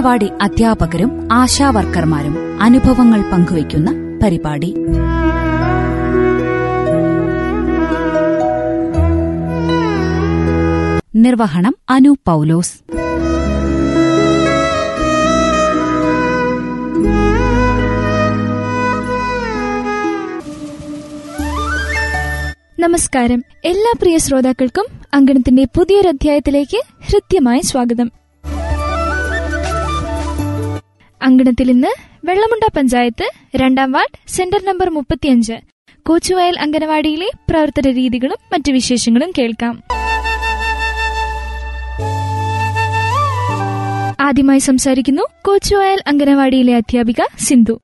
അങ്കണവാടി അധ്യാപകരും ആശാവർക്കർമാരും അനുഭവങ്ങൾ പങ്കുവയ്ക്കുന്ന പരിപാടി. നിർവഹണം അനു പൗലോസ്. നമസ്കാരം. എല്ലാ പ്രിയ ശ്രോതാക്കൾക്കും അങ്കണത്തിന്റെ പുതിയൊരു അധ്യായത്തിലേക്ക് ഹൃദ്യമായ സ്വാഗതം. അങ്കണത്തിൽ ഇന്ന് വെള്ളമുണ്ട പഞ്ചായത്ത് രണ്ടാം വാർഡ് സെന്റർ നമ്പർ മുപ്പത്തിയഞ്ച്. കോച്ചുവയൽ അങ്കനവാടിയിലെ പ്രവർത്തന രീതികളും മറ്റു വിശേഷങ്ങളും കേൾക്കാം. ആദ്യമായി സംസാരിക്കുന്നു കോച്ചുവയൽ അങ്കനവാടിയിലെ അധ്യാപിക സിന്ധു.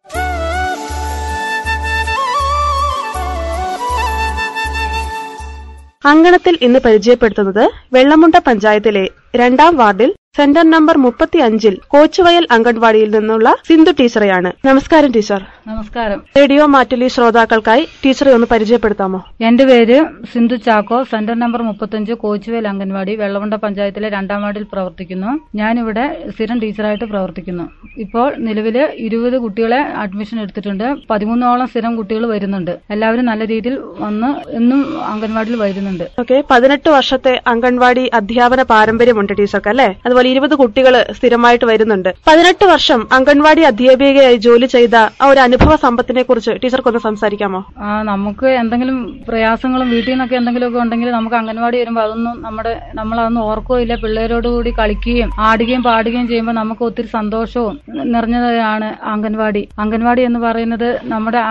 അങ്കണത്തിൽ ഇന്ന് പരിചയപ്പെടുത്തുന്നത് വെള്ളമുണ്ട പഞ്ചായത്തിലെ രണ്ടാം വാർഡിൽ സെന്റർ നമ്പർ മുപ്പത്തി അഞ്ചിൽ കോച്ചുവയൽ അംഗൻവാടിയിൽ നിന്നുള്ള സിന്ധു ടീച്ചറെയാണ്. നമസ്കാരം ടീച്ചർ. നമസ്കാരം. റേഡിയോ മാറ്റലി ശ്രോതാക്കൾക്കായി ടീച്ചറെ ഒന്ന് പരിചയപ്പെടുത്താമോ? എന്റെ പേര് സിന്ധു ചാക്കോ. സെന്റർ നമ്പർ മുപ്പത്തഞ്ച് കോച്ചുവയൽ അംഗൻവാടി വെള്ളവണ്ട പഞ്ചായത്തിലെ രണ്ടാം വാർഡിൽ പ്രവർത്തിക്കുന്നു. ഞാനിവിടെ സ്ഥിരം ടീച്ചറായിട്ട് പ്രവർത്തിക്കുന്നു. ഇപ്പോൾ നിലവിൽ ഇരുപത് കുട്ടികളെ അഡ്മിഷൻ എടുത്തിട്ടുണ്ട്. പതിമൂന്നോളം സ്ഥിരം കുട്ടികൾ വരുന്നുണ്ട്. എല്ലാവരും നല്ല രീതിയിൽ വന്ന് എന്നും അംഗൻവാടിയിൽ വരുന്നുണ്ട്. ഓക്കെ പതിനെട്ട് വർഷത്തെ അംഗൻവാടി അധ്യാപന പാരമ്പര്യമുണ്ട് ടീച്ചർക്ക് അല്ലെ? അതുപോലെ ഇരുപത് കുട്ടികൾ സ്ഥിരമായിട്ട് വരുന്നുണ്ട്. പതിനെട്ട് വർഷം അംഗൻവാടി അധ്യാപികയായി ജോലി ചെയ്ത ആ ഒരു അനുഭവ സമ്പത്തിനെ കുറിച്ച് ടീച്ചർക്കൊന്ന് സംസാരിക്കാമോ? നമുക്ക് എന്തെങ്കിലും പ്രയാസങ്ങളും വീട്ടിൽ നിന്നൊക്കെ എന്തെങ്കിലുമൊക്കെ ഉണ്ടെങ്കിൽ നമുക്ക് അംഗൻവാടി വരുമ്പോൾ അതൊന്നും നമ്മുടെ നമ്മളതൊന്നും ഓർക്കുകയില്ല പിള്ളേരോട് കൂടി കളിക്കുകയും ആടുകയും പാടുകയും ചെയ്യുമ്പോൾ നമുക്ക് ഒത്തിരി സന്തോഷവും നിറഞ്ഞതാണ് അംഗൻവാടി. അംഗൻവാടി എന്ന് പറയുന്നത് നമ്മുടെ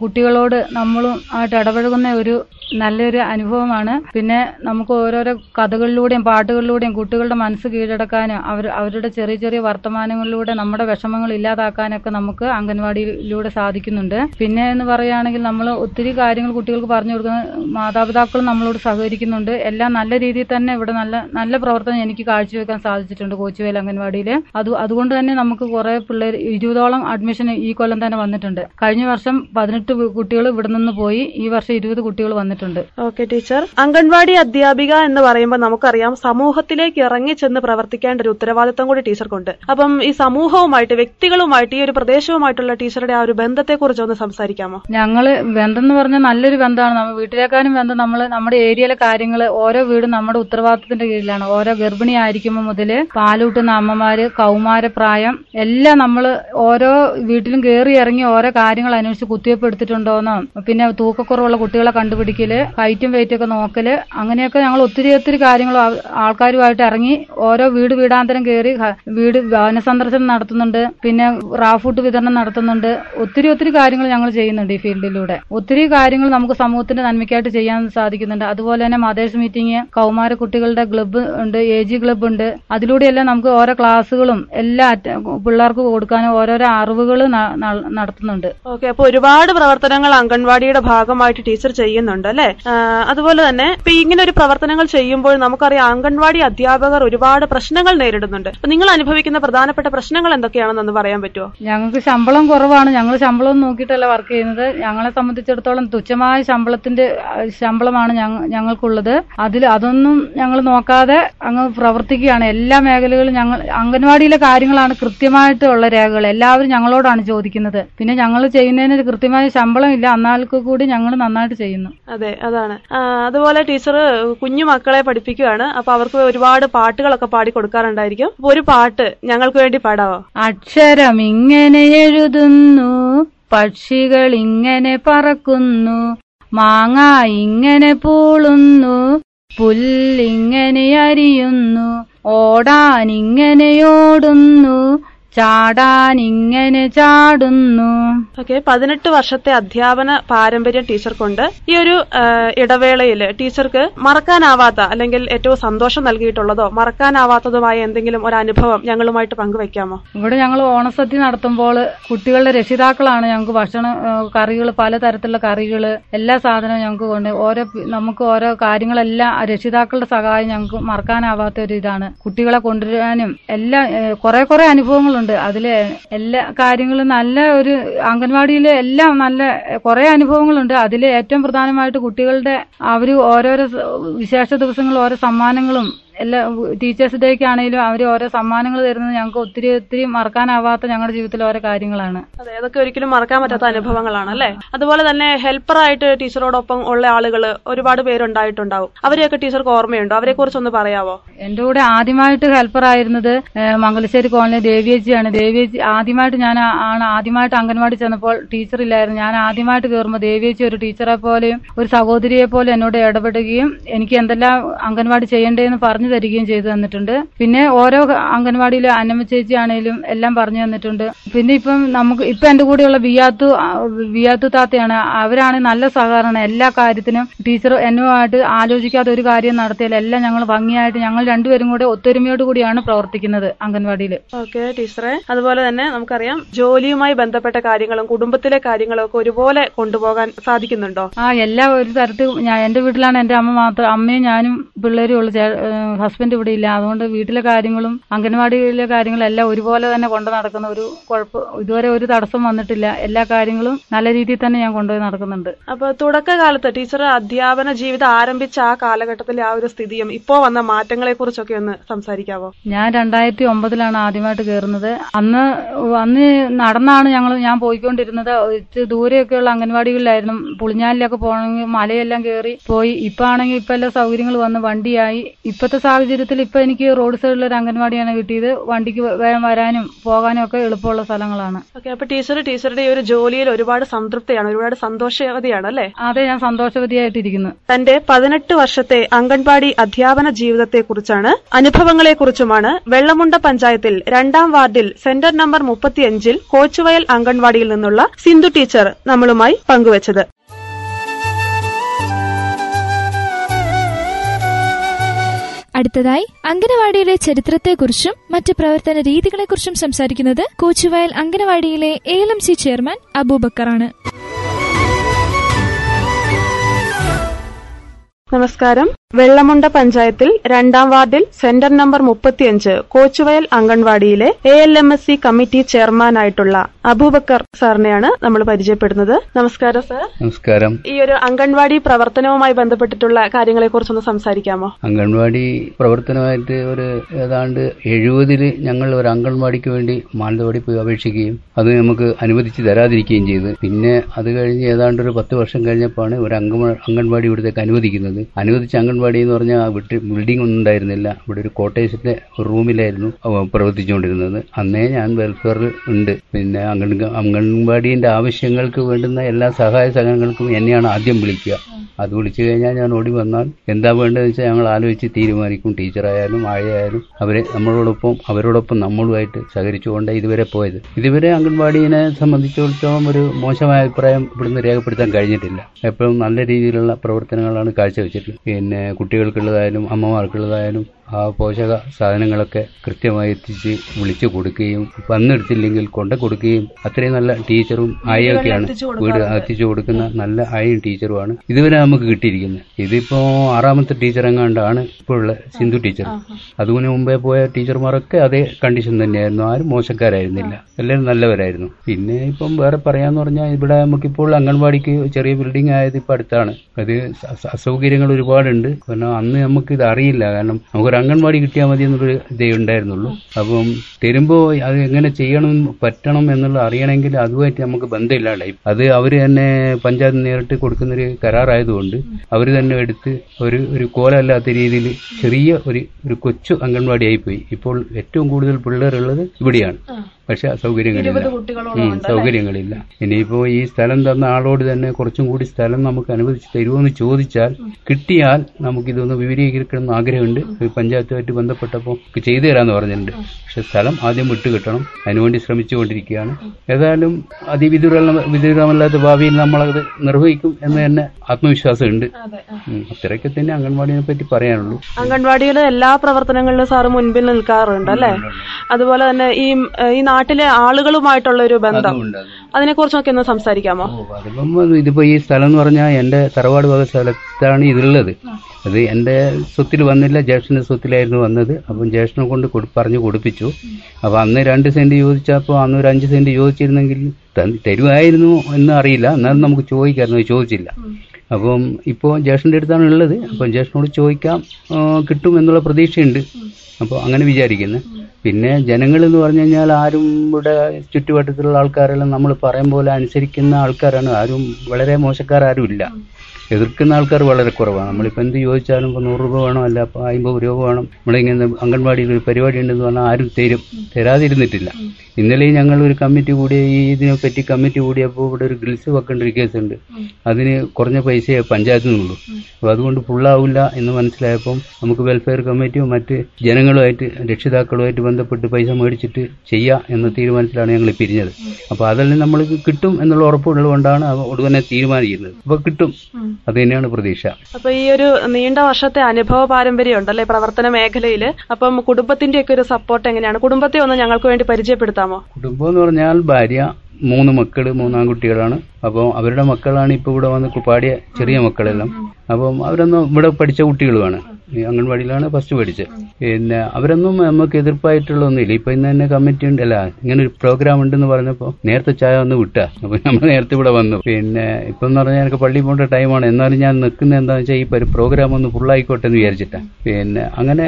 കുട്ടികളോട് നമ്മളും ആയിട്ട് ഇടപഴകുന്ന ഒരു നല്ലൊരു അനുഭവമാണ്. പിന്നെ നമുക്ക് ഓരോരോ കഥകളിലൂടെയും പാട്ടുകളിലൂടെയും കുട്ടികളുടെ മനസ്സ് കീഴടക്കാനും അവർ അവരുടെ ചെറിയ ചെറിയ വർത്തമാനങ്ങളിലൂടെ നമ്മുടെ വിഷമങ്ങൾ ഇല്ലാതാക്കാനൊക്കെ നമുക്ക് അംഗൻവാടിയിലൂടെ സാധിക്കുന്നുണ്ട്. പിന്നെ എന്ന് പറയുകയാണെങ്കിൽ നമ്മൾ ഒത്തിരി കാര്യങ്ങൾ കുട്ടികൾക്ക് പറഞ്ഞു കൊടുക്കുന്ന മാതാപിതാക്കൾ നമ്മളോട് സഹകരിക്കുന്നുണ്ട്. എല്ലാം നല്ല രീതിയിൽ തന്നെ ഇവിടെ നല്ല നല്ല പ്രവർത്തനം എനിക്ക് കാഴ്ചവെക്കാൻ സാധിച്ചിട്ടുണ്ട് കോച്ചുവേൽ അംഗൻവാടിയിൽ അത് അതുകൊണ്ട് തന്നെ നമുക്ക് കുറെ പിള്ളേർ ഇരുപതോളം അഡ്മിഷൻ ഈ കൊല്ലം തന്നെ വന്നിട്ടുണ്ട്. കഴിഞ്ഞ വർഷം പതിനെട്ട് കുട്ടികൾ ഇവിടെ നിന്ന് പോയി. ഈ വർഷം ഇരുപത് കുട്ടികൾ വന്നിട്ടുണ്ട്. Okay teacher. അംഗൻവാടി അധ്യാപിക എന്ന് പറയുമ്പോൾ നമുക്കറിയാം സമൂഹത്തിലേക്ക് ഇറങ്ങി ചെന്ന് പ്രവർത്തിക്കേണ്ട ഒരു ഉത്തരവാദിത്തം കൂടി ടീച്ചർക്കുണ്ട്. അപ്പം ഈ സമൂഹവുമായിട്ട് വ്യക്തികളുമായിട്ട് ഈ ഒരു പ്രദേശവുമായിട്ടുള്ള ടീച്ചറുടെ ആ ഒരു ബന്ധത്തെ കുറിച്ച് ഒന്ന് സംസാരിക്കാമോ? ഞങ്ങൾ ബന്ധം എന്ന് പറഞ്ഞാൽ നല്ലൊരു ബന്ധമാണ്. നമ്മൾ വീട്ടിലേക്കാളും ബന്ധം. നമ്മൾ നമ്മുടെ ഏരിയയിലെ കാര്യങ്ങൾ ഓരോ വീടും നമ്മുടെ ഉത്തരവാദിത്തത്തിന്റെ കീഴിലാണ്. ഓരോ ഗർഭിണി ആയിരിക്കുമ്പോൾ മുതൽ പാലൂട്ടുന്ന അമ്മമാര് കൗമാര പ്രായം എല്ലാം നമ്മൾ ഓരോ വീട്ടിലും കയറി ഇറങ്ങി ഓരോ കാര്യങ്ങൾ അന്വേഷിച്ച് കുത്തിവെപ്പ് എടുത്തിട്ടുണ്ടോന്നോ പിന്നെ തൂക്കക്കുറവുള്ള കുട്ടികളെ കണ്ടുപിടിക്കൽ ഹൈറ്റും വെയിറ്റും ഒക്കെ നോക്കൽ അങ്ങനെയൊക്കെ ഞങ്ങൾ ഒത്തിരി ഒത്തിരി കാര്യങ്ങൾ ആൾക്കാരുമായിട്ട് ഇറങ്ങി ഓരോ വീടാന്തരം കയറി വീട് ഭവന സന്ദർശനം നടത്തുന്നുണ്ട്. പിന്നെ റാഫൂട്ട് വിതരണം നടത്തുന്നുണ്ട്. ഒത്തിരി ഒത്തിരി കാര്യങ്ങൾ ഞങ്ങൾ ചെയ്യുന്നുണ്ട് ഈ ഫീൽഡിലൂടെ. ഒത്തിരി കാര്യങ്ങൾ നമുക്ക് സമൂഹത്തിന്റെ നന്മയ്ക്കായിട്ട് ചെയ്യാൻ സാധിക്കുന്നുണ്ട്. അതുപോലെ തന്നെ മദേഴ്സ് മീറ്റിംഗ് കൗമാര കുട്ടികളുടെ ക്ലബ്ബ് ഉണ്ട് എ ജി ക്ലബ്ബ് ഉണ്ട്. അതിലൂടെയെല്ലാം നമുക്ക് ഓരോ ക്ലാസ്സുകളും എല്ലാ പിള്ളേർക്ക് കൊടുക്കാനും ഓരോരോ അറിവുകൾ നടത്തുന്നുണ്ട്. ഓക്കെ അപ്പൊ ഒരുപാട് പ്രവർത്തനങ്ങൾ അംഗൻവാടിയുടെ ഭാഗമായിട്ട് ടീച്ചർ ചെയ്യുന്നുണ്ട് അല്ലെ? അതുപോലെ തന്നെ ഇപ്പൊ ഇങ്ങനെ ഒരു പ്രവർത്തനങ്ങൾ ചെയ്യുമ്പോൾ നമുക്കറിയാം അംഗൻവാടി അധ്യാപകർ ഒരുപാട് പ്രശ്നങ്ങൾ നേരിടുന്നുണ്ട്. നിങ്ങൾ അനുഭവിക്കുന്ന പ്രധാനപ്പെട്ട പ്രശ്നങ്ങൾ എന്തൊക്കെയാണെന്നൊന്ന് പറയാൻ പറ്റുമോ ഞങ്ങൾക്ക് ശമ്പളം കുറവാണ്. ഞങ്ങൾ ശമ്പളം നോക്കിയിട്ടല്ല വർക്ക് ചെയ്യുന്നത്. ഞങ്ങളെ സംബന്ധിച്ചിടത്തോളം തുച്ഛമായ ശമ്പളത്തിന്റെ ശമ്പളമാണ് ഞങ്ങ- ഞങ്ങൾക്കുള്ളത്. അതിൽ അതൊന്നും ഞങ്ങൾ നോക്കാതെ അങ്ങ് പ്രവർത്തിക്കുകയാണ്. എല്ലാ മേഖലകളും ഞങ്ങൾ അംഗൻവാടിയിലെ കാര്യങ്ങളാണ് കൃത്യമായിട്ടുള്ള രേഖകൾ. എല്ലാവരും ഞങ്ങളോടാണ് ചോദിക്കുന്നത്. പിന്നെ ഞങ്ങൾ ചെയ്യുന്നതിന് കൃത്യമായ ശമ്പളം ഇല്ല. അന്നാൾക്ക് കൂടി ഞങ്ങൾ നന്നായിട്ട് ചെയ്യുന്നു. അതെ അതാണ്. അതുപോലെ ടീച്ചർ കുഞ്ഞു മക്കളെ പഠിപ്പിക്കുകയാണ്. അപ്പൊ അവർക്ക് ഒരുപാട് പാട്ടുകളൊക്കെ പാടി കൊടുക്കാറുണ്ടായിരിക്കും ഒരു പാട്ട് ഞങ്ങൾക്ക് വേണ്ടി പാടാവോ? അക്ഷരം ഇങ്ങനെ എഴുതുന്നു പക്ഷികൾ ഇങ്ങനെ പറക്കുന്നു മാങ്ങ ഇങ്ങനെ പൂളുന്നു പുല്ലിങ്ങനെ അരിയുന്നു ഓടാൻ ഇങ്ങനെ ചാടുന്നു. ഓക്കെ പതിനെട്ട് വർഷത്തെ അധ്യാപന പാരമ്പര്യം ടീച്ചർക്കുണ്ട്. ഈ ഒരു ഇടവേളയിൽ ടീച്ചർക്ക് മറക്കാനാവാത്ത അല്ലെങ്കിൽ ഏറ്റവും സന്തോഷം നൽകിയിട്ടുള്ളതോ മറക്കാനാവാത്തതുമായ എന്തെങ്കിലും ഒരു അനുഭവം ഞങ്ങളുമായിട്ട് പങ്കുവെക്കാമോ ഇവിടെ ഞങ്ങൾ ഓണസദ്യ നടത്തുമ്പോൾ കുട്ടികളുടെ രക്ഷിതാക്കളാണ് ഞങ്ങൾക്ക് ഭക്ഷണ കറികൾ പലതരത്തിലുള്ള കറികൾ എല്ലാ സാധനവും ഞങ്ങൾക്ക് കൊണ്ട് ഓരോ നമുക്ക് ഓരോ കാര്യങ്ങളെല്ലാം രക്ഷിതാക്കളുടെ സഹായം ഞങ്ങൾക്ക് മറക്കാനാവാത്ത ഒരു ഇതാണ്. കുട്ടികളെ കൊണ്ടുവരാനും എല്ലാം കുറെ കുറെ അനുഭവങ്ങളുണ്ട്. അതിൽ എല്ലാ കാര്യങ്ങളും നല്ല ഒരു അംഗൻവാടിയിലെ എല്ലാം നല്ല കുറെ അനുഭവങ്ങളുണ്ട്. അതിൽ ഏറ്റവും പ്രധാനമായിട്ട് കുട്ടികളുടെ അവർ ഓരോരോ വിശേഷ ദിവസങ്ങളിൽ ഓരോ സമ്മാനങ്ങളും എല്ലാ ടീച്ചേഴ്സ് ഡേക്ക് ആണെങ്കിലും അവർ ഓരോ സമ്മാനങ്ങൾ തരുന്നത് ഞങ്ങൾക്ക് ഒത്തിരി ഒത്തിരി മറക്കാനാവാത്ത ഞങ്ങളുടെ ജീവിതത്തിലെ ഓരോ കാര്യങ്ങളാണ്. അതെ അതൊക്കെ ഒരിക്കലും മറക്കാൻ പറ്റാത്ത അനുഭവങ്ങളാണ് അല്ലേ? അതുപോലെ തന്നെ ഹെൽപ്പറായിട്ട് ടീച്ചറോടൊപ്പം ഉള്ള ആളുകൾ ഒരുപാട് പേരുണ്ടായിട്ടുണ്ടാവും. അവരെയൊക്കെ ടീച്ചർക്ക് ഓർമ്മയുണ്ടോ? അവരെ കുറിച്ചൊന്ന് പറയാവോ? എന്റെ കൂടെ ആദ്യമായിട്ട് ഹെൽപ്പർ ആയിരുന്നത് ഏഹ്, മംഗലശ്ശേരി കോളനി ദേവിയേച്ചിയാണ്. ദേവിയേച്ചി ആദ്യമായിട്ട് ഞാൻ ആണ് ആദ്യമായിട്ട് അംഗൻവാടി ചെന്നപ്പോൾ ടീച്ചർ ഇല്ലായിരുന്നു ഞാൻ ആദ്യമായിട്ട് കയറുമ്പോൾ ദേവിയേച്ചി ഒരു ടീച്ചറെ പോലെയും ഒരു സഹോദരിയെ പോലെ എന്നോട് ഇടപെടുകയും എനിക്ക് എന്തെല്ലാം അംഗൻവാടി ചെയ്യേണ്ടതെന്ന് പറഞ്ഞു തരികയും ചെയ്തു തന്നിട്ടുണ്ട്. പിന്നെ ഓരോ അംഗൻവാടിയിലെ അന്നമ്മ ചേച്ചി ആണെങ്കിലും എല്ലാം പറഞ്ഞു തന്നിട്ടുണ്ട്. പിന്നെ ഇപ്പം നമുക്ക് ഇപ്പൊ എന്റെ കൂടെയുള്ള വിയാത്തു വിയാത്തു താത്തയാണ്. അവരാണ് നല്ല സഹകരണം. എല്ലാ കാര്യത്തിനും ടീച്ചർ എന്നുമായിട്ട് ആലോചിക്കാതെ ഒരു കാര്യം നടത്തിയാൽ എല്ലാം ഞങ്ങൾ ഭംഗിയായിട്ട് ഞങ്ങൾ രണ്ടുപേരും കൂടെ ഒത്തൊരുമയോട് കൂടിയാണ് പ്രവർത്തിക്കുന്നത് അംഗൻവാടിയിൽ. ഓക്കെ ടീച്ചറെ. അതുപോലെ തന്നെ നമുക്കറിയാം ജോലിയുമായി ബന്ധപ്പെട്ട കാര്യങ്ങളും കുടുംബത്തിലെ കാര്യങ്ങളും ഒക്കെ ഒരുപോലെ കൊണ്ടുപോകാൻ സാധിക്കുന്നുണ്ടോ? ആ എല്ലാ ഒരു തരത്തിൽ എന്റെ വീട്ടിലാണ് എന്റെ അമ്മ മാത്രം. അമ്മയും ഞാനും പിള്ളേരും ഉള്ളു ഹസ്ബൻഡ് ഇവിടെ ഇല്ല. അതുകൊണ്ട് വീട്ടിലെ കാര്യങ്ങളും അംഗൻവാടിയിലെ കാര്യങ്ങളും എല്ലാം ഒരുപോലെ തന്നെ കൊണ്ടു നടക്കുന്ന ഒരു കുഴപ്പം ഇതുവരെ ഒരു തടസ്സം വന്നിട്ടില്ല. എല്ലാ കാര്യങ്ങളും നല്ല രീതിയിൽ തന്നെ ഞാൻ കൊണ്ടുപോയി നടക്കുന്നുണ്ട്. അപ്പൊ തുടക്കകാലത്ത് ടീച്ചർ അധ്യാപന ജീവിതം ആരംഭിച്ച ആ കാലഘട്ടത്തിലെ ആ ഒരു സ്ഥിതിയും ഇപ്പോ വന്ന മാറ്റങ്ങളെ കുറിച്ചൊക്കെ ഒന്ന് സംസാരിക്കാവോ? ഞാൻ രണ്ടായിരത്തി ഒമ്പതിലാണ് ആദ്യമായിട്ട് കയറുന്നത്. അന്ന് അന്ന് നടന്നാണ് ഞങ്ങൾ ഞാൻ പോയിക്കൊണ്ടിരുന്നത്. ദൂരെയൊക്കെയുള്ള അംഗൻവാടികളിലായിരുന്നു. പുളിഞ്ഞാലിലൊക്കെ പോകണമെങ്കിൽ മലയെല്ലാം കയറി പോയി. ഇപ്പൊ ആണെങ്കിൽ ഇപ്പൊ എല്ലാ സൗകര്യങ്ങൾ വന്ന് വണ്ടിയായി. ഇപ്പോഴത്തെ സാഹചര്യത്തിൽ ഇപ്പൊ എനിക്ക് റോഡ് സൈഡിൽ ഒരു അംഗൻവാടിയാണ് കിട്ടിയത്. വണ്ടിക്ക് വേഗം വരാനും പോകാനും ഒക്കെ എളുപ്പമുള്ള സ്ഥലങ്ങളാണ്. ഓക്കെ അപ്പൊ ടീച്ചർ ടീച്ചറുടെ ഈ ഒരു ജോലിയിൽ ഒരുപാട് സംതൃപ്തിയാണ് ഒരുപാട് സന്തോഷവതിയാണ് അല്ലേ അതെ ഞാൻ സന്തോഷവതിയായിട്ടിരിക്കുന്നു. തന്റെ പതിനെട്ട് വർഷത്തെ അംഗൻവാടി അധ്യാപന ജീവിതത്തെക്കുറിച്ചാണ് അനുഭവങ്ങളെക്കുറിച്ചുമാണ് വെള്ളമുണ്ട പഞ്ചായത്തിൽ രണ്ടാം വാർഡിൽ സെന്റർ നമ്പർ മുപ്പത്തിയഞ്ചിൽ കോച്ചുവയൽ അംഗൻവാടിയിൽ നിന്നുള്ള സിന്ധു ടീച്ചർ നമ്മളുമായി പങ്കുവച്ചത്. അടുത്തതായി അംഗനവാടിയിലെ ചരിത്രത്തെക്കുറിച്ചും മറ്റ് പ്രവർത്തന രീതികളെക്കുറിച്ചും സംസാരിക്കുന്നത് Kochuvayal അംഗനവാടിയിലെ A L M C chairman അബൂബക്കറാണ്. നമസ്കാരം. വെള്ളമുണ്ട പഞ്ചായത്തിൽ രണ്ടാം വാർഡിൽ സെന്റർ നമ്പർ മുപ്പത്തിയഞ്ച് Kochuvayal അംഗൻവാടിയിലെ A L M S C committee ചെയർമാനായിട്ടുള്ള Abubakar സാറിനെയാണ് നമ്മൾ പരിചയപ്പെടുന്നത്. നമസ്കാരം സർ. നമസ്കാരം. ഈ ഒരു അംഗൻവാടി പ്രവർത്തനവുമായി ബന്ധപ്പെട്ടിട്ടുള്ള കാര്യങ്ങളെ കുറിച്ചൊന്ന് സംസാരിക്കാമോ? അംഗൻവാടി പ്രവർത്തനമായിട്ട് ഒരു ഏതാണ്ട് എഴുപതിൽ ഞങ്ങൾ ഒരു അംഗൻവാടിക്ക് വേണ്ടി മാനന്തവാടി പോയി അപേക്ഷിക്കുകയും അത് നമുക്ക് അനുവദിച്ച് തരാതിരിക്കുകയും ചെയ്തു. പിന്നെ അത് കഴിഞ്ഞ് ഏതാണ്ട് ഒരു പത്ത് വർഷം കഴിഞ്ഞപ്പോഴാണ് ഒരു അംഗ അംഗൻവാടി ഇവിടത്തേക്ക് അനുവദിക്കുന്നത്. അനുവദിച്ച അംഗൻവാടി എന്ന് പറഞ്ഞാൽ വീട്ടിൽ ബിൽഡിംഗ് ഒന്നും ഉണ്ടായിരുന്നില്ല. ഇവിടെ ഒരു കോട്ടേഴ്സിന്റെ റൂമിലായിരുന്നു പ്രവർത്തിച്ചുകൊണ്ടിരുന്നത്. അന്നേ ഞാൻ വെൽഫെയറിൽ ഉണ്ട്. പിന്നെ അംഗൻ അംഗൻവാടിന്റെ ആവശ്യങ്ങൾക്ക് വേണ്ടുന്ന എല്ലാ സഹായ സഹകരണങ്ങൾക്കും എന്നെയാണ് ആദ്യം വിളിക്കുക. അത് വിളിച്ചു കഴിഞ്ഞാൽ ഞാൻ ഓടി വന്നാൽ എന്താ വേണ്ടതെന്ന് വെച്ചാൽ ഞങ്ങൾ ആലോചിച്ച് തീരുമാനിക്കും. ടീച്ചറായാലും ആയാലും അവരെ നമ്മളോടൊപ്പം അവരോടൊപ്പം നമ്മളുമായിട്ട് സഹകരിച്ചുകൊണ്ട് ഇതുവരെ പോയത്. ഇതുവരെ അംഗൻവാടിയെ സംബന്ധിച്ചിടത്തോളം ഒരു മോശമായ അഭിപ്രായം ഇവിടുന്ന് രേഖപ്പെടുത്താൻ കഴിഞ്ഞിട്ടില്ല. എപ്പോഴും നല്ല രീതിയിലുള്ള പ്രവർത്തനങ്ങളാണ് കാഴ്ചവെച്ചിട്ടുള്ളത്. പിന്നെ കുട്ടികൾക്കുള്ളതായാലും അമ്മമാർക്കുള്ളതായാലും ആ പോഷക സാധനങ്ങളൊക്കെ കൃത്യമായി എത്തിച്ച് വിളിച്ചു കൊടുക്കുകയും വന്നെടുത്തില്ലെങ്കിൽ കൊണ്ട കൊടുക്കുകയും അത്രയും നല്ല ടീച്ചറും ആയൊക്കെയാണ് വീട് എത്തിച്ചു കൊടുക്കുന്ന നല്ല ആയും ടീച്ചറുമാണ്. ഇതുവരെ നമുക്ക് കിട്ടിയിരിക്കുന്നത്. ഇതിപ്പോ ആറാമത്തെ ടീച്ചർ എങ്ങാണ്ടാണ് ഇപ്പോഴുള്ള സിന്ധു ടീച്ചർ. അതുകൊണ്ട് മുമ്പേ പോയ ടീച്ചർമാരൊക്കെ അതേ കണ്ടീഷൻ തന്നെയായിരുന്നു. ആരും മോശക്കാരായിരുന്നില്ല. എല്ലാവരും നല്ലവരായിരുന്നു. പിന്നെ ഇപ്പം വേറെ പറയാന്ന് പറഞ്ഞാൽ ഇവിടെ നമുക്കിപ്പോൾ അംഗൻവാടിക്ക് ചെറിയ ബിൽഡിംഗ് ആയത് ഇപ്പൊ അടുത്താണ് അത് അസൗകര്യങ്ങൾ ഒരുപാടുണ്ട്. കാരണം അന്ന് നമുക്ക് ഇത് അറിയില്ല. കാരണം നമുക്കൊരു അംഗൻവാടി കിട്ടിയാൽ മതി എന്നൊരു ഇതേ ഉണ്ടായിരുന്നുള്ളൂ. അപ്പം തരുമ്പോൾ അത് എങ്ങനെ ചെയ്യണം പറ്റണം എന്നുള്ള അറിയണമെങ്കിൽ അതുമായിട്ട് നമുക്ക് ബന്ധമില്ലാണ്ടായി അത് അവർ തന്നെ പഞ്ചായത്ത് നേരിട്ട് കൊടുക്കുന്നൊരു കരാറായതുകൊണ്ട് അവർ തന്നെ എടുത്ത് ഒരു ഒരു കോലമല്ലാത്ത രീതിയിൽ ചെറിയ ഒരു ഒരു കൊച്ചു അംഗൻവാടിയായി പോയി ഇപ്പോൾ ഏറ്റവും കൂടുതൽ പിള്ളേരുള്ളത് ഇവിടെയാണ്. പക്ഷെ സൗകര്യങ്ങളില്ല. സൗകര്യങ്ങളില്ല. ഇനിയിപ്പോ ഈ സ്ഥലം തന്ന ആളോട് തന്നെ കുറച്ചും കൂടി സ്ഥലം നമുക്ക് അനുവദിച്ച് തരുമെന്ന് ചോദിച്ചാൽ കിട്ടിയാൽ നമുക്ക് ഇതൊന്ന് വിപുലീകരിക്കണം എന്ന് ആഗ്രഹമുണ്ട് പഞ്ചായത്തുമായിട്ട് ബന്ധപ്പെട്ടപ്പോൾ ചെയ്തു തരാന്ന് പറഞ്ഞിട്ടുണ്ട്. പക്ഷെ സ്ഥലം ആദ്യം വിട്ടു കിട്ടണം. അതിനുവേണ്ടി ശ്രമിച്ചുകൊണ്ടിരിക്കുകയാണ്. ഏതായാലും അതിവിദൂര വിദൂരമല്ലാത്ത ഭാവിയിൽ നമ്മളത് നിർവഹിക്കും എന്ന് തന്നെ ആത്മവിശ്വാസമുണ്ട്. അത്രയൊക്കെ തന്നെ അംഗൻവാടിയെ പറ്റി പറയാനുള്ളൂ. അംഗൻവാടിയുടെ എല്ലാ പ്രവർത്തനങ്ങളിലും സാറ് മുൻപിൽ നിൽക്കാറുണ്ട് അല്ലേ? അതുപോലെ തന്നെ ഈ ഈ നാട്ടിലെ ആളുകളുമായിട്ടുള്ള ഒരു ബന്ധം അതിനെ കുറിച്ചൊക്കെ ഒന്ന് സംസാരിക്കാമോ? ഇതിപ്പോ ഈ സ്ഥലം എന്ന് പറഞ്ഞാൽ എന്റെ തറവാട് വക സ്ഥലത്താണ് ഇതുള്ളത്. അത് എന്റെ സ്വത്തിൽ വന്നില്ല ജ്യേഷ്ഠന്റെ സ്വത്തിലായിരുന്നു വന്നത്. അപ്പം ജ്യേഷ്ഠനെ കൊണ്ട് പറഞ്ഞു കൊടുപ്പിച്ചു. അപ്പൊ അന്ന് രണ്ട് സെന്റ് ചോദിച്ചപ്പോൾ അന്ന് ഒരു അഞ്ച് സെന്റ് ചോദിച്ചിരുന്നെങ്കിൽ തരുമായിരുന്നു എന്ന് അറിയില്ല. എന്നാലും നമുക്ക് ചോദിക്കായിരുന്നു ചോദിച്ചില്ല. അപ്പം ഇപ്പോൾ ജ്യേഷ്ഠന്റെ അടുത്താണ് ഉള്ളത്. അപ്പം ജേഷനോട് ചോദിക്കാം കിട്ടും എന്നുള്ള പ്രതീക്ഷയുണ്ട്. അപ്പോൾ അങ്ങനെ വിചാരിക്കുന്നു. പിന്നെ ജനങ്ങൾ എന്ന് പറഞ്ഞു കഴിഞ്ഞാൽ ആരും ഇവിടെ ചുറ്റുവട്ടത്തിലുള്ള ആൾക്കാരെല്ലാം നമ്മൾ പറയും പോലെ അനുസരിക്കുന്ന ആൾക്കാരാണ്. ആരും വളരെ മോശക്കാരും ഇല്ല. എതിർക്കുന്ന ആൾക്കാർ വളരെ കുറവാണ്. നമ്മളിപ്പോൾ എന്ത് ചോദിച്ചാലും ഇപ്പോൾ നൂറ് രൂപ വേണം? അല്ല അപ്പോൾ അമ്പത് രൂപ വേണം? നമ്മളിങ്ങനെ അംഗൻവാടിയിൽ ഒരു പരിപാടി ഉണ്ടെന്ന് പറഞ്ഞാൽ ആരും തരും. തരാതിരുന്നിട്ടില്ല. ഇന്നലെ ഞങ്ങൾ ഒരു കമ്മിറ്റി കൂടിയ ഈ ഇതിനെ പറ്റി കമ്മിറ്റി കൂടിയപ്പോൾ ഇവിടെ ഒരു ഗ്രിൽസ് വെക്കേണ്ട ഒരു കേസുണ്ട്. അതിന് കുറഞ്ഞ പൈസയെ പഞ്ചായത്തിൽ നിന്നുള്ളൂ. അപ്പോൾ അതുകൊണ്ട് ഫുള്ളാവില്ല എന്ന് മനസ്സിലായപ്പം നമുക്ക് വെൽഫെയർ കമ്മിറ്റിയും മറ്റ് ജനങ്ങളുമായിട്ട് രക്ഷിതാക്കളുമായിട്ട് ബന്ധപ്പെട്ട് പൈസ മേടിച്ചിട്ട് ചെയ്യാം എന്ന തീരുമാനത്തിലാണ് ഞങ്ങൾ പിരിഞ്ഞത്. അപ്പോൾ അതെല്ലാം നമ്മൾക്ക് കിട്ടും എന്നുള്ള ഉറപ്പുള്ളതുകൊണ്ടാണ് ഉടനെ തീരുമാനിക്കുന്നത്. അപ്പോൾ കിട്ടും. അത് തന്നെയാണ് പ്രതീക്ഷ. അപ്പൊ ഈ ഒരു നീണ്ട വർഷത്തെ അനുഭവ പാരമ്പര്യം ഉണ്ടല്ലേ പ്രവർത്തന മേഖലയിൽ അപ്പം കുടുംബത്തിന്റെ ഒക്കെ ഒരു സപ്പോർട്ട് എങ്ങനെയാണ്? കുടുംബത്തെ ഒന്ന് ഞങ്ങൾക്ക് വേണ്ടി പരിചയപ്പെടുത്താമോ? കുടുംബം എന്ന് പറഞ്ഞാൽ ഭാര്യ മൂന്ന് മക്കൾ മൂന്നാം കുട്ടികളാണ്. അപ്പോൾ അവരുടെ മക്കളാണ് ഇപ്പോൾ ഇവിടെ വന്ന് പാടിയ ചെറിയ മക്കളെല്ലാം. അപ്പം അവരൊന്നും ഇവിടെ പഠിച്ച കുട്ടികളുമാണ്. അംഗൻവാടിയിലാണ് ഫസ്റ്റ് പഠിച്ചത്. പിന്നെ അവരൊന്നും നമുക്ക് എതിർപ്പായിട്ടുള്ള ഒന്നുമില്ല. ഇപ്പൊ ഇന്ന് തന്നെ കമ്മിറ്റി ഉണ്ട്. അല്ല ഇങ്ങനെ ഒരു പ്രോഗ്രാം ഉണ്ടെന്ന് പറഞ്ഞപ്പോൾ നേരത്തെ ചായ ഒന്ന് വിട്ടാ. അപ്പൊ നമ്മൾ നേരത്തെ ഇവിടെ വന്നു. പിന്നെ ഇപ്പം എന്ന് പറഞ്ഞാൽ എനിക്ക് പള്ളി പോകേണ്ട ടൈമാണ് എന്നാലും ഞാൻ നിൽക്കുന്ന എന്താണെന്ന് വെച്ചാൽ ഈ ഒരു പ്രോഗ്രാം ഒന്ന് ഫുള്ളായിക്കോട്ടെ എന്ന് വിചാരിച്ചിട്ടാ. പിന്നെ അങ്ങനെ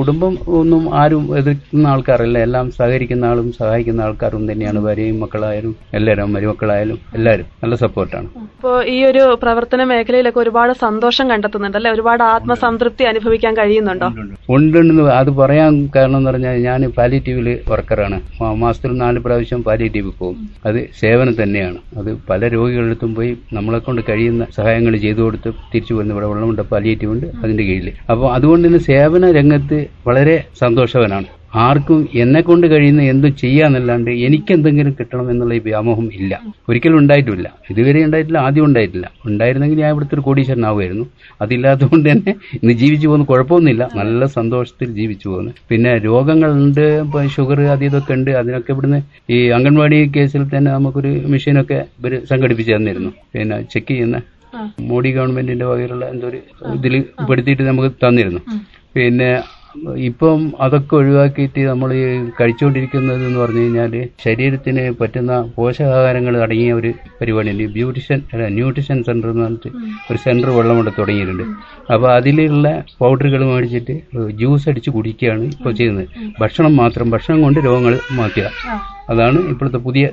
കുടുംബം ഒന്നും ആരും എതിർക്കുന്ന ആൾക്കാരല്ല. എല്ലാം സഹകരിക്കുന്ന ആളും സഹായിക്കുന്ന ആൾക്കാരും തന്നെയാണ്. ഭാര്യയും മക്കളായാലും എല്ലാവരും മരുമക്കളായാലും എല്ലാവരും നല്ല സപ്പോർട്ടാണ് ഇപ്പോ ഈ ഒരു പ്രവർത്തന മേഖലയിലൊക്കെ ഒരുപാട് സന്തോഷം കണ്ടെത്തുന്നുണ്ട് അല്ലെ? ഒരുപാട് ആത്മസംതൃപ്തി അനുഭവിക്കാൻ കഴിയുന്നുണ്ടോ? ഉണ്ടെന്ന് അത് പറയാൻ കാരണം എന്ന് പറഞ്ഞാൽ ഞാൻ പാലിറ്റീവിൽ വർക്കറാണ് മാസത്തിൽ നാല് പ്രാവശ്യം പാലിറ്റീവ് പോകും. അത് സേവനം തന്നെയാണ്. അത് പല രോഗികളടുത്തും പോയി നമ്മളെ കൊണ്ട് കഴിയുന്ന സഹായങ്ങൾ ചെയ്തു കൊടുത്ത് തിരിച്ചു വരുന്ന ഇവിടെ വെള്ളമുണ്ട് പാലിയേറ്റീവ് ഉണ്ട് അതിന്റെ കീഴിൽ അപ്പോൾ അതുകൊണ്ട് തന്നെ സേവന രംഗത്ത് വളരെ സന്തോഷവനാണ്. ആർക്കും എന്നെ കൊണ്ട് കഴിയുന്ന എന്തും ചെയ്യാന്നല്ലാണ്ട് എനിക്ക് എന്തെങ്കിലും കിട്ടണം എന്നുള്ള ഈ വ്യാമോഹം ഇല്ല. ഒരിക്കലും ഉണ്ടായിട്ടില്ല. ഇതുവരെ ഉണ്ടായിട്ടില്ല ആദ്യം ഉണ്ടായിട്ടില്ല. ഉണ്ടായിരുന്നെങ്കിൽ ഞാൻ ഇവിടുത്തെ ഒരു കോടീശ്വരനാവുമായിരുന്നു. അതില്ലാത്തതുകൊണ്ട് തന്നെ ഇന്ന് ജീവിച്ചു പോകുന്ന കുഴപ്പമൊന്നുമില്ല. നല്ല സന്തോഷത്തിൽ ജീവിച്ചു പോകുന്നു. പിന്നെ രോഗങ്ങളുണ്ട് ഷുഗർ അത് ഇതൊക്കെ ഉണ്ട്. അതിനൊക്കെ ഇവിടുന്ന് ഈ അംഗൻവാടി കേസിൽ തന്നെ നമുക്കൊരു മെഷീനൊക്കെ ഇവർ സംഘടിപ്പിച്ച് തന്നിരുന്നു. പിന്നെ ചെക്ക് ചെയ്യുന്ന മോഡി ഗവൺമെന്റിന്റെ വകയിലുള്ള എന്തോ ഒരു ഇതിൽ പെടുത്തിയിട്ട് നമുക്ക് തന്നിരുന്നു. പിന്നെ ഇപ്പം അതൊക്കെ ഒഴിവാക്കിയിട്ട് നമ്മൾ ഈ കഴിച്ചുകൊണ്ടിരിക്കുന്നത് എന്ന് പറഞ്ഞു കഴിഞ്ഞാൽ ശരീരത്തിന് പറ്റുന്ന പോഷകാഹാരങ്ങൾ അടങ്ങിയ ഒരു പരിപാടിയുണ്ട്. ബ്യൂട്ടിഷ്യൻ അല്ല ന്യൂട്രീഷൻ സെന്റർ എന്ന് പറഞ്ഞിട്ട് ഒരു സെന്റർ കൊണ്ട് തുടങ്ങിയിട്ടുണ്ട്. അപ്പോൾ അതിലുള്ള പൗഡറുകൾ മേടിച്ചിട്ട് ജ്യൂസ് അടിച്ച് കുടിക്കുകയാണ് ഇപ്പോൾ ചെയ്യുന്നത്. ഭക്ഷണം മാത്രം ഭക്ഷണം കൊണ്ട് രോഗങ്ങൾ മാറ്റുക. അതാണ് ഇപ്പോഴത്തെ പുതിയ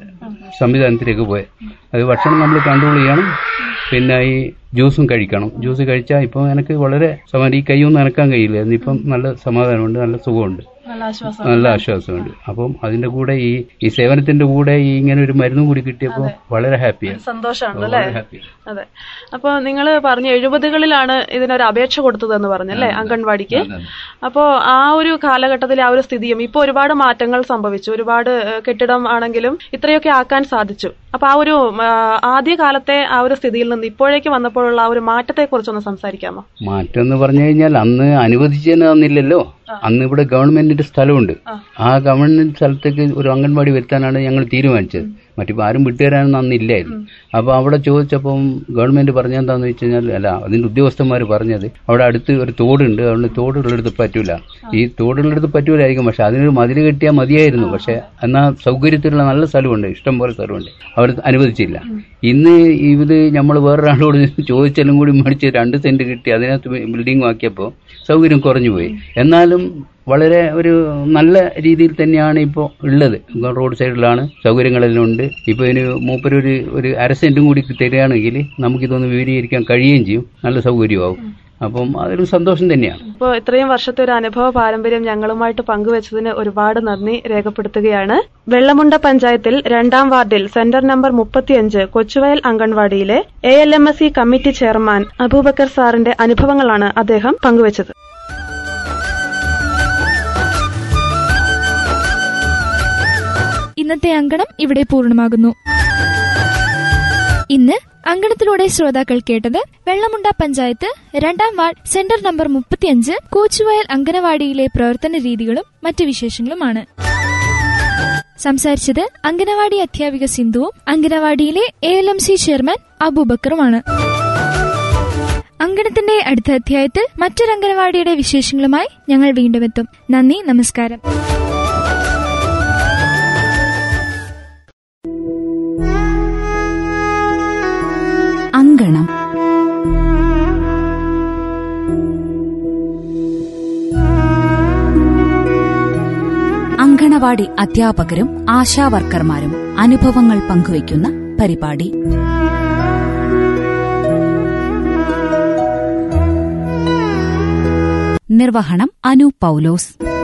സംവിധാനത്തിലേക്ക് പോയത് അത് ഭക്ഷണം നമ്മൾ കൺട്രോൾ ചെയ്യണം. പിന്നെ ഈ ജ്യൂസും കഴിക്കണം. ജ്യൂസ് കഴിച്ചാൽ ഇപ്പം എനിക്ക് വളരെ സമാധാനം ഈ കൈയൊന്നും നനക്കാൻ കഴിയില്ല. ഇന്നിപ്പം നല്ല സമാധാനമുണ്ട് നല്ല സുഖമുണ്ട്. നല്ല ആശ്വാസം നല്ല ആശ്വാസമുണ്ട്. അപ്പം അതിന്റെ കൂടെ ഈ ഈ സേവനത്തിന്റെ കൂടെ ഈ ഇങ്ങനെ ഒരു മരുന്നും കൂടി കിട്ടിയപ്പോൾ വളരെ ഹാപ്പിയാണ് സന്തോഷമാണ് അല്ലേ? അതെ. അപ്പൊ നിങ്ങൾ പറഞ്ഞു എഴുപതുകളിലാണ് ഇതിനൊരു അപേക്ഷ കൊടുത്തതെന്ന് പറഞ്ഞല്ലേ അംഗൻവാടിക്ക്. അപ്പോ ആ ഒരു കാലഘട്ടത്തിലെ ആ ഒരു സ്ഥിതിയും ഇപ്പൊ ഒരുപാട് മാറ്റങ്ങൾ സംഭവിച്ചു. ഒരുപാട് കെട്ടിടം ആണെങ്കിലും ഇത്രയൊക്കെ ആക്കാൻ സാധിച്ചു. അപ്പോൾ ആ ഒരു ആദ്യ കാലത്തെ ആ ഒരു സ്ഥിതിയിൽ നിന്ന് ഇപ്പോഴേക്ക് വന്നപ്പോഴുള്ള ആ ഒരു മാറ്റത്തെ കുറിച്ചൊന്ന് സംസാരിക്കാമോ? മാറ്റം എന്ന് പറഞ്ഞു കഴിഞ്ഞാൽ അന്ന് അനുവദിച്ചു തന്നില്ലല്ലോ. അന്ന് ഇവിടെ ഗവൺമെന്റിന്റെ സ്ഥലമുണ്ട്. ആ. ഗവൺമെന്റ് സ്ഥലത്തേക്ക് ഒരു അംഗൻവാടി വരുത്താനാണ് ഞങ്ങൾ തീരുമാനിച്ചത്. മറ്റിപ്പോ ആരും വിട്ടുതരാനൊന്നും അന്ന് ഇല്ലായിരുന്നു. അപ്പൊ അവിടെ ചോദിച്ചപ്പം ഗവൺമെന്റ് പറഞ്ഞെന്താന്ന് വെച്ച് കഴിഞ്ഞാൽ അല്ല അതിന്റെ ഉദ്യോഗസ്ഥന്മാർ പറഞ്ഞത് അവിടെ അടുത്ത് ഒരു തോടുണ്ട് അതുകൊണ്ട് തോടുള്ളടുത്ത് പറ്റൂല. ഈ തോടുള്ളടുത്ത് പറ്റൂലായിരിക്കും പക്ഷെ അതിനൊരു മതിൽ കെട്ടിയാൽ മതിയായിരുന്നു. പക്ഷെ എന്നാ സൗകര്യത്തിലുള്ള നല്ല സ്ഥലമുണ്ട് ഇഷ്ടം പോലെ സ്ഥലമുണ്ട്. അവർ അനുവദിച്ചില്ല. ഇന്ന് ഇത് നമ്മൾ വേറൊരാളോട് ചോദിച്ചാലും കൂടി മേടിച്ച് രണ്ട് സെന്റ് കിട്ടി അതിനകത്ത് ബിൽഡിംഗ് ആക്കിയപ്പോൾ സൗകര്യം കുറഞ്ഞുപോയി. എന്നാലും വളരെ ഒരു നല്ല രീതിയിൽ തന്നെയാണ് ഇപ്പോൾ ഉള്ളത്. റോഡ് സൈഡിലാണ് സൗകര്യങ്ങളെല്ലാം ഉണ്ട്. ഇപ്പോൾ ഇതിന് മൂപ്പരൊരു ഒരു അര സെന്റും കൂടി തരികയാണെങ്കിൽ നമുക്കിതൊന്ന് വിപുലീകരിക്കാൻ കഴിയുകയും ചെയ്യും. നല്ല സൗകര്യമാവും. അപ്പം അതൊരു സന്തോഷം തന്നെയാണ്. ഇപ്പോൾ ഇത്രയും വർഷത്തെ ഒരു അനുഭവ പാരമ്പര്യം ഞങ്ങളുമായിട്ട് പങ്കുവച്ചതിന് ഒരുപാട് നന്ദി രേഖപ്പെടുത്തുകയാണ്. വെള്ളമുണ്ട പഞ്ചായത്തിൽ രണ്ടാം വാർഡിൽ സെന്റർ നമ്പർ മുപ്പത്തിയഞ്ച് Kochuvayal അംഗൻവാടിയിലെ A L M S E committee chairman Abubakar സാറിന്റെ അനുഭവങ്ങളാണ് അദ്ദേഹം പങ്കുവച്ചത്. ഇന്നത്തെ അങ്കണം ഇവിടെ പൂർണമാകുന്നു. ഇന്ന് അങ്കണത്തിലൂടെ ശ്രോതാക്കൾ കേട്ടത് വെള്ളമുണ്ട പഞ്ചായത്ത് രണ്ടാം വാർഡ് സെന്റർ നമ്പർ മുപ്പത്തിയഞ്ച് കോച്ചുവയൽ അംഗനവാടിയിലെ പ്രവർത്തന രീതികളും മറ്റു വിശേഷങ്ങളുമാണ്. സംസാരിച്ചത് അംഗനവാടി അധ്യാപിക സിന്ധുവും അംഗനവാടിയിലെ A L M C chairman അബൂബക്കറുമാണ്. അങ്കണത്തിന്റെ അടുത്ത അധ്യായത്തിൽ മറ്റൊരു അംഗനവാടിയുടെ വിശേഷങ്ങളുമായി ഞങ്ങൾ വീണ്ടും എത്തും. നന്ദി നമസ്കാരം. അങ്കണവാടി അധ്യാപകരും ആശാവർക്കർമാരും അനുഭവങ്ങൾ പങ്കുവയ്ക്കുന്ന പരിപാടി. നിർവഹണം അനു പൗലോസ്.